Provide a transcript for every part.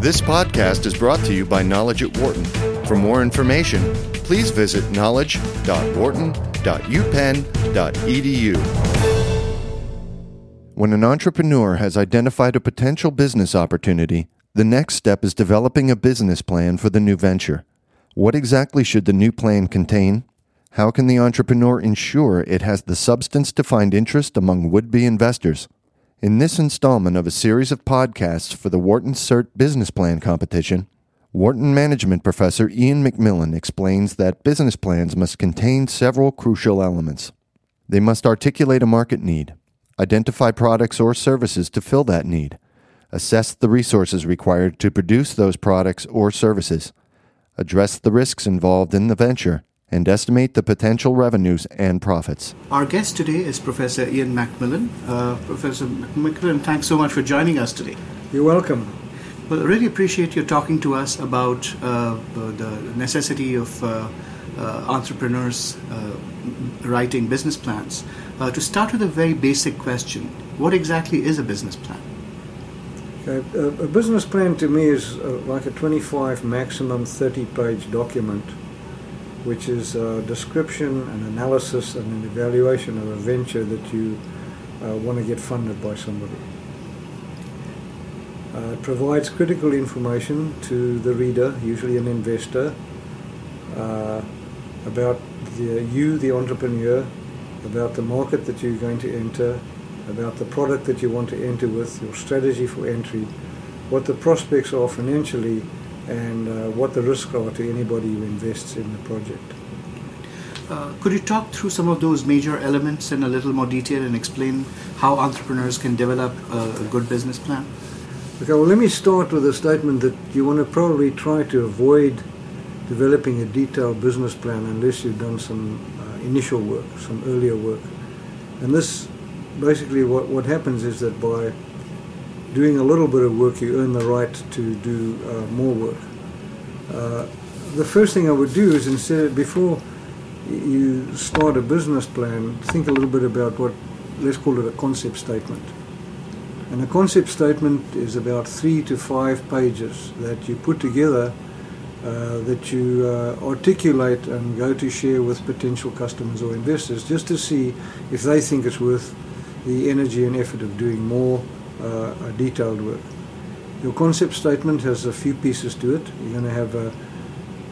This podcast is brought to you by Knowledge at Wharton. For more information, please visit knowledge.wharton.upenn.edu. When an entrepreneur has identified a potential business opportunity, the next step is developing a business plan for the new venture. What exactly should the new plan contain? How can the entrepreneur ensure it has the substance to find interest among would be investors? In this installment of a series of podcasts for the Wharton CERT Business Plan Competition, Wharton Management Professor Ian MacMillan explains that business plans must contain several crucial elements. They must articulate a market need, identify products or services to fill that need, assess the resources required to produce those products or services, address the risks involved in the venture, and estimate the potential revenues and profits. Our guest today is Professor Ian MacMillan. Uh, Professor MacMillan, thanks so much for joining us today. You're welcome. Well, I really appreciate you talking to us about uh, the necessity of uh, uh entrepreneurs uh, writing business plans. Uh, to start with a very basic question, what exactly is a business plan? Okay. A, a business plan to me is like a 25 maximum 30 page document which is a description, an analysis, and an evaluation of a venture that you uh, want to get funded by somebody. Uh, it provides critical information to the reader, usually an investor, uh, about the, you, the entrepreneur, about the market that you're going to enter, about the product that you want to enter with, your strategy for entry, what the prospects are financially, and uh, what the risks are to anybody who invests in the project. Uh, could you talk through some of those major elements in a little more detail and explain how entrepreneurs can develop a, a good business plan? Okay, well, let me start with a statement that you want to probably try to avoid developing a detailed business plan unless you've done some uh, initial work, some earlier work. And this basically what, what happens is that by doing a little bit of work, you earn the right to do uh, more work. Uh, the first thing I would do is instead, before you start a business plan, think a little bit about what, let's call it a concept statement. And a concept statement is about three to five pages that you put together uh, that you uh, articulate and go to share with potential customers or investors just to see if they think it's worth the energy and effort of doing more uh, detailed work. Your concept statement has a few pieces to it. You're going to have a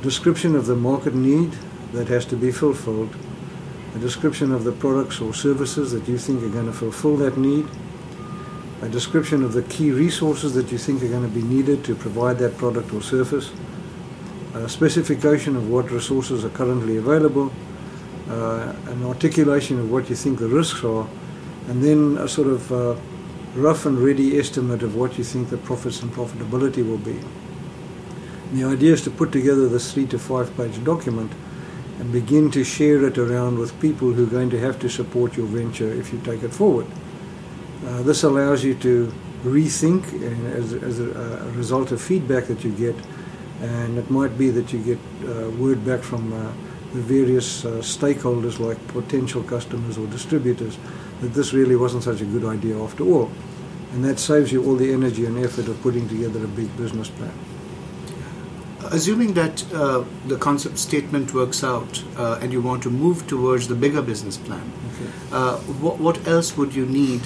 description of the market need that has to be fulfilled, a description of the products or services that you think are going to fulfill that need, a description of the key resources that you think are going to be needed to provide that product or service, a specification of what resources are currently available, uh, an articulation of what you think the risks are, and then a sort of uh, rough and ready estimate of what you think the profits and profitability will be. The idea is to put together this three to five page document and begin to share it around with people who are going to have to support your venture if you take it forward. Uh, this allows you to rethink as, as a, a, result of feedback that you get, and it might be that you get uh, word back from uh, the various uh, stakeholders like potential customers or distributors that this really wasn't such a good idea after all. And that saves you all the energy and effort of putting together a big business plan assuming that uh, the concept statement works out uh, and you want to move towards the bigger business plan, okay. uh, what, what, else would you need?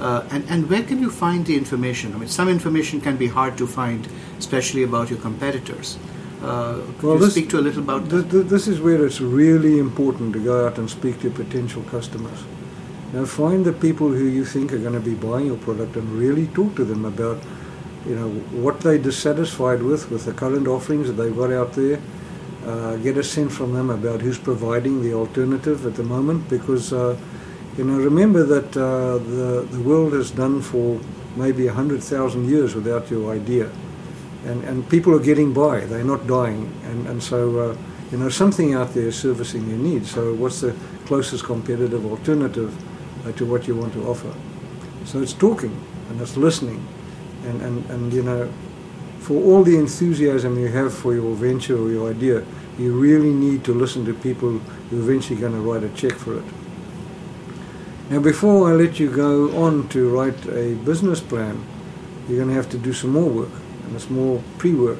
Uh, and, and where can you find the information? I mean, some information can be hard to find, especially about your competitors. Uh, could well, you this, speak to a little about th- th- this is where it's really important to go out and speak to potential customers. Now, find the people who you think are going to be buying your product and really talk to them about you know what they're dissatisfied with with the current offerings that they've got out there. Uh, get a sense from them about who's providing the alternative at the moment, because uh, you know remember that uh, the the world has done for maybe a hundred thousand years without your idea, and and people are getting by; they're not dying, and and so. Uh, you know, something out there is servicing their needs. So, what's the closest competitive alternative to what you want to offer? So, it's talking and it's listening and, and, and you know, for all the enthusiasm you have for your venture or your idea, you really need to listen to people who are eventually going to write a check for it. Now, before I let you go on to write a business plan, you're going to have to do some more work. and it's more pre-work.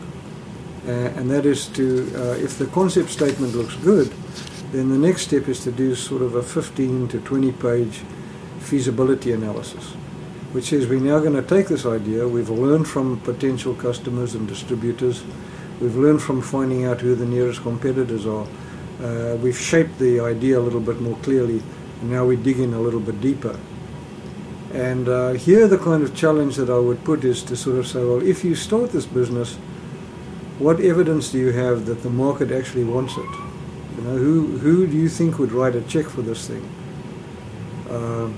Uh, and that is to, uh, if the concept statement looks good, then the next step is to do sort of a 15 to 20 page feasibility analysis, which says we're now going to take this idea, we've learned from potential customers and distributors, we've learned from finding out who the nearest competitors are, uh, we've shaped the idea a little bit more clearly, and now we dig in a little bit deeper. And uh, here, the kind of challenge that I would put is to sort of say, well, if you start this business, what evidence do you have that the market actually wants it? You know, who who do you think would write a check for this thing? Uh,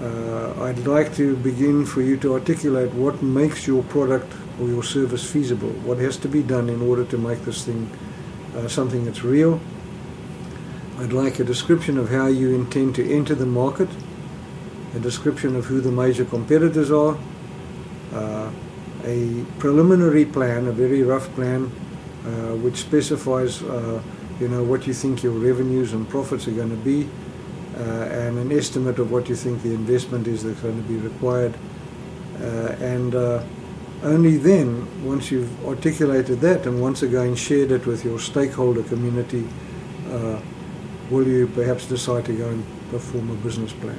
uh, I'd like to begin for you to articulate what makes your product or your service feasible. What has to be done in order to make this thing uh, something that's real. I'd like a description of how you intend to enter the market a description of who the major competitors are, uh, a preliminary plan, a very rough plan, uh, which specifies, uh, you know, what you think your revenues and profits are going to be, uh, and an estimate of what you think the investment is that's going to be required, uh, and uh, only then, once you've articulated that and once again shared it with your stakeholder community, will you perhaps decide to go and perform a business plan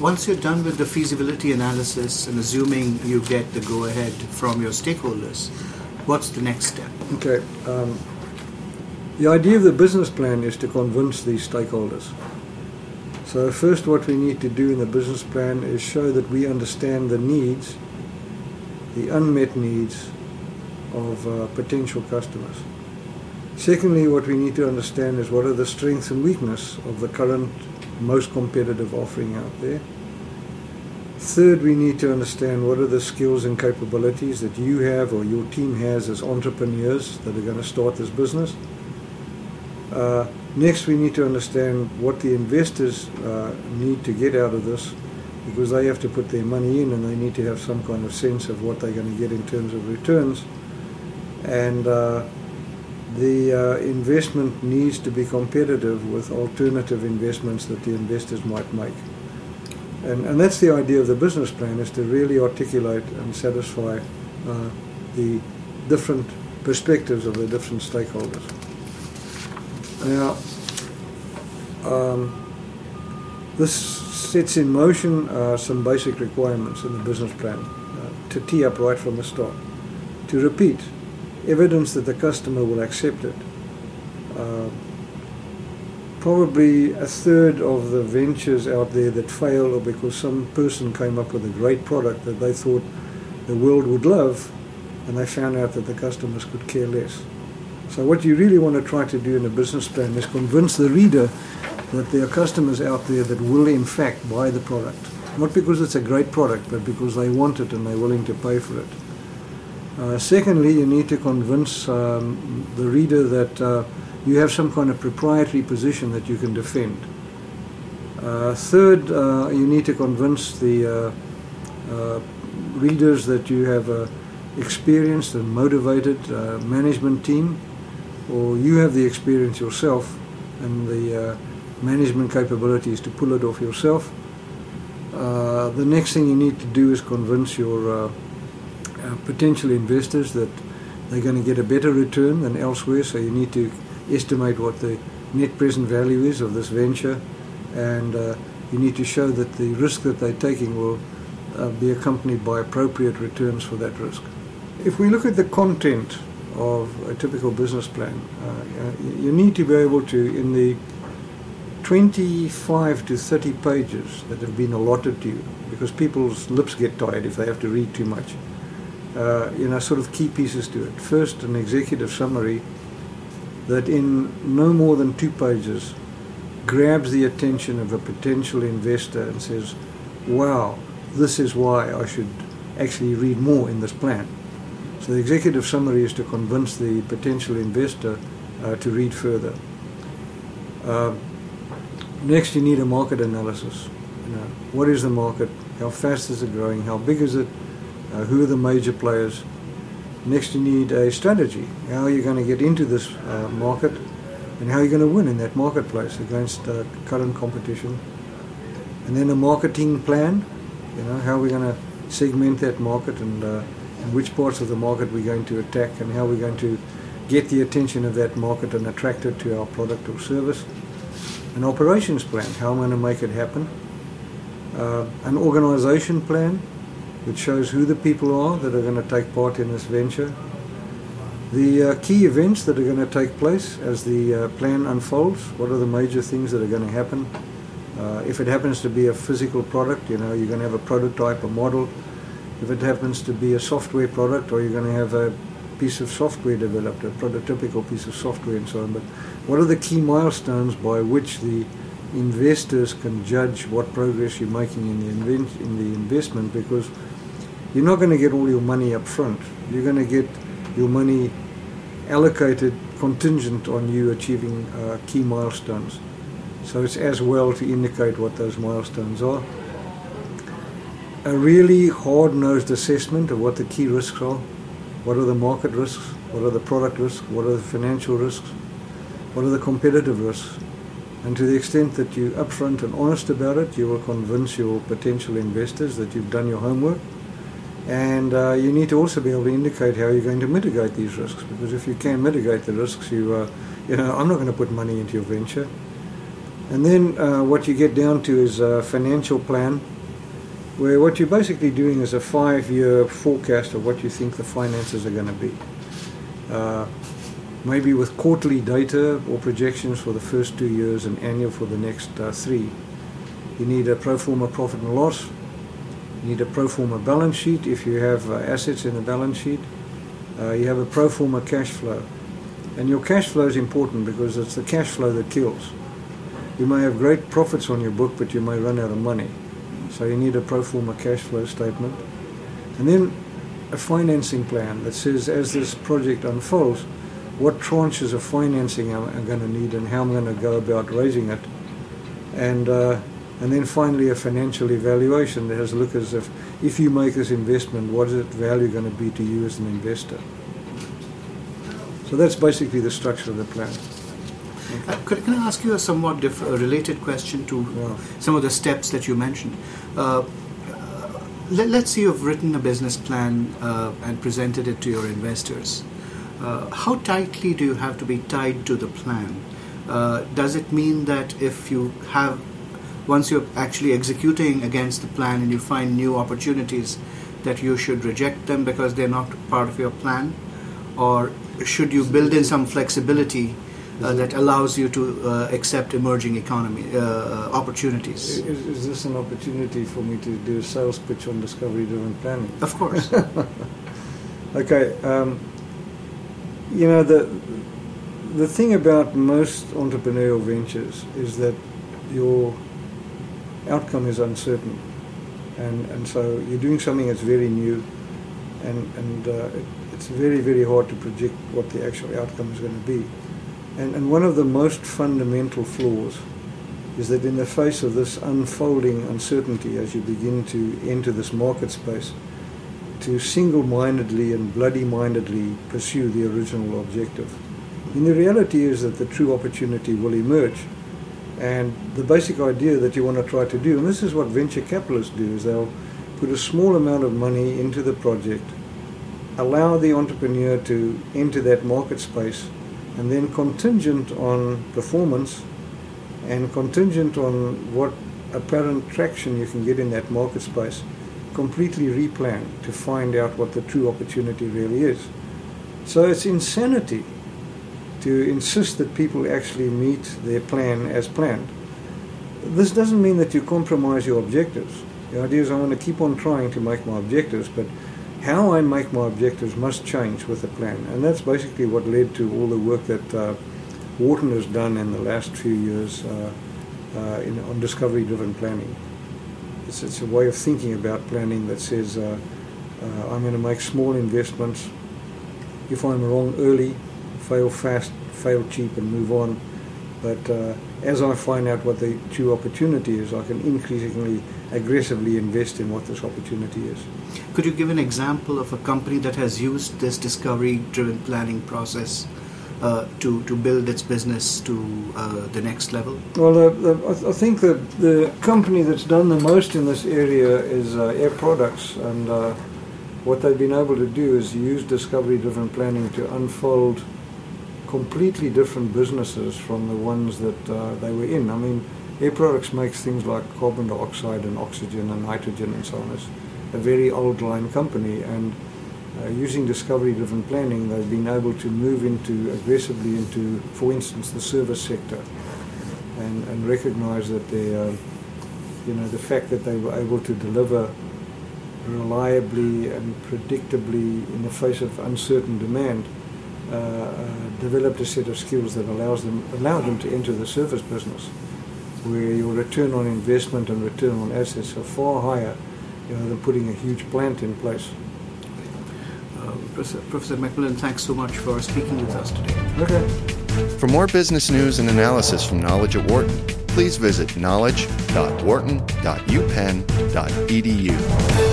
once you're done with the feasibility analysis and assuming you get the go ahead from your stakeholders, what's the next step? Okay. Um, the idea of the business plan is to convince these stakeholders. So, first, what we need to do in the business plan is show that we understand the needs, the unmet needs of uh, potential customers. Secondly, what we need to understand is what are the strengths and weaknesses of the current most competitive offering out there. Third, we need to understand what are the skills and capabilities that you have or your team has as entrepreneurs that are going to start this business. Uh, next, we need to understand what the investors uh, need to get out of this because they have to put their money in and they need to have some kind of sense of what they're going to get in terms of returns. And uh, the uh, investment needs to be competitive with alternative investments that the investors might make. And, and that's the idea of the business plan, is to really articulate and satisfy uh, the different perspectives of the different stakeholders. Now, um, this sets in motion uh, some basic requirements in the business plan uh, to tee up right from the start. To repeat, evidence that the customer will accept it. Uh, probably a third of the ventures out there that fail are because some person came up with a great product that they thought the world would love and they found out that the customers could care less. So what you really want to try to do in a business plan is convince the reader that there are customers out there that will in fact buy the product. Not because it's a great product, but because they want it and they're willing to pay for it. Uh, secondly, you need to convince um, the reader that uh, you have some kind of proprietary position that you can defend. Uh, third, uh, you need to convince the uh, readers that you have a experienced and motivated management team, or you have the experience yourself and the management capabilities to pull it off yourself. the next thing you need to do is convince your uh, potential investors that they're going to get a better return than elsewhere. So you need to estimate what the net present value is of this venture, and uh, you need to show that the risk that they're taking will uh, be accompanied by appropriate returns for that risk. If we look at the content of a typical business plan, uh, you need to be able to, in the 25 to 30 pages that have been allotted to you, because people's lips get tired if they have to read too much uh, you know, sort of key pieces to it. First, an executive summary that in no more than two pages grabs the attention of a potential investor and says, wow, this is why I should actually read more in this plan. So the executive summary is to convince the potential investor uh, to read further. Uh, next, you need a market analysis. You know, what is the market? How fast is it growing? How big is it? Uh, who are the major players? Next, you need a strategy. How are you going to get into this uh, market and how are you going to win in that marketplace against uh, current competition? And then a marketing plan. You know, how are we going to segment that market and uh, and which parts of the market we're going to attack and how we're going to get the attention of that market and attract it to our product or service. An operations plan, how I'm going to make it happen. Uh, an organization plan, which shows who the people are that are going to take part in this venture. The uh, key events that are going to take place as the uh, plan unfolds. What are the major things that are going to happen? Uh, if it happens to be a physical product, you know, you're going to have a prototype, a model. If it happens to be a software product, or you're going to have a piece of software developed, a prototypical piece of software and so on. But what are the key milestones by which the investors can judge what progress you're making in the, in the investment? Because you're not going to get all your money up front. You're going to get your money allocated contingent on you achieving uh, key milestones. So it's as well to indicate what those milestones are. A really hard nosed assessment of what the key risks are. What are the market risks? What are the product risks? What are the financial risks? What are the competitive risks? And to the extent that you're upfront and honest about it, you will convince your potential investors that you've done your homework. And uh, you need to also be able to indicate how you're going to mitigate these risks. Because if you can mitigate the risks, you, uh, you know, I'm not going to put money into your venture. And then uh, what you get down to is a financial plan, where what you're basically doing is a five-year forecast of what you think the finances are going to be. Uh, maybe with quarterly data or projections for the first two years and annual for the next uh, three. You need a pro forma profit and loss. You need a pro forma balance sheet if you have uh, assets in the balance sheet. Uh, you have a pro forma cash flow. And your cash flow is important because it's the cash flow that kills. You may have great profits on your book, but you may run out of money. So you need a pro forma cash flow statement. And then a financing plan that says as this project unfolds, what tranches of financing I'm, going to need and how I'm going to go about raising it. And, uh, and then finally a financial evaluation that has a look as if, if you make this investment, what is its value going to be to you as an investor? So that's basically the structure of the plan. Uh, could, can I ask you a somewhat diff- a related question to Yeah. some of the steps that you mentioned? Uh, let, us say you've written a business plan uh, and presented it to your investors. Uh, how tightly do you have to be tied to the plan? Uh, does it mean that if you have, once you're actually executing against the plan and you find new opportunities, that you should reject them because they're not part of your plan? Or should you build in some flexibility uh, that allows you to uh, accept emerging economy uh, opportunities? Is, is this an opportunity for me to do a sales pitch on discovery driven planning? Of course. Okay, um, you know the the thing about most entrepreneurial ventures is that your outcome is uncertain, and and so you're doing something that's very new, and and uh, it, it's very very hard to predict what the actual outcome is going to be, and and one of the most fundamental flaws is that in the face of this unfolding uncertainty as you begin to enter this market space to single-mindedly and bloody-mindedly pursue the original objective. And the reality is that the true opportunity will emerge. And the basic idea that you want to try to do, and this is what venture capitalists do, is they'll put a small amount of money into the project, allow the entrepreneur to enter that market space, and then contingent on performance and contingent on what apparent traction you can get in that market space, completely replan to find out what the true opportunity really is. So it's insanity to insist that people actually meet their plan as planned. This doesn't mean that you compromise your objectives. The idea is I want to keep on trying to make my objectives, but how I make my objectives must change with the plan. And that's basically what led to all the work that uh, Wharton has done in the last few years uh, uh, in, on discovery driven planning. It's, it's a way of thinking about planning that says uh, uh, I'm going to make small investments. If I'm wrong early, fail fast, fail cheap, and move on. But uh, as I find out what the true opportunity is, I can increasingly aggressively invest in what this opportunity is. Could you give an example of a company that has used this discovery driven planning process uh, to, to build its business to uh, the next level? Well, uh, the, I, th- I think that the company that's done the most in this area is uh, Air Products, and uh, what they've been able to do is use discovery driven planning to unfold completely different businesses from the ones that uh, they were in. I mean, Air Products makes things like carbon dioxide and oxygen and nitrogen and so on. It's a very old line company and uh, using discovery driven planning they've been able to move into aggressively into for instance the service sector and, and recognize that they uh, you know the fact that they were able to deliver reliably and predictably in the face of uncertain demand, developed a set of skills that allows them allow them to enter the service business, where your return on investment and return on assets are far higher, you know, than putting a huge plant in place. Uh, Professor, Professor MacMillan, thanks so much for speaking with us today. Okay. For more business news and analysis from Knowledge at Wharton, please visit knowledge.wharton.upenn.edu.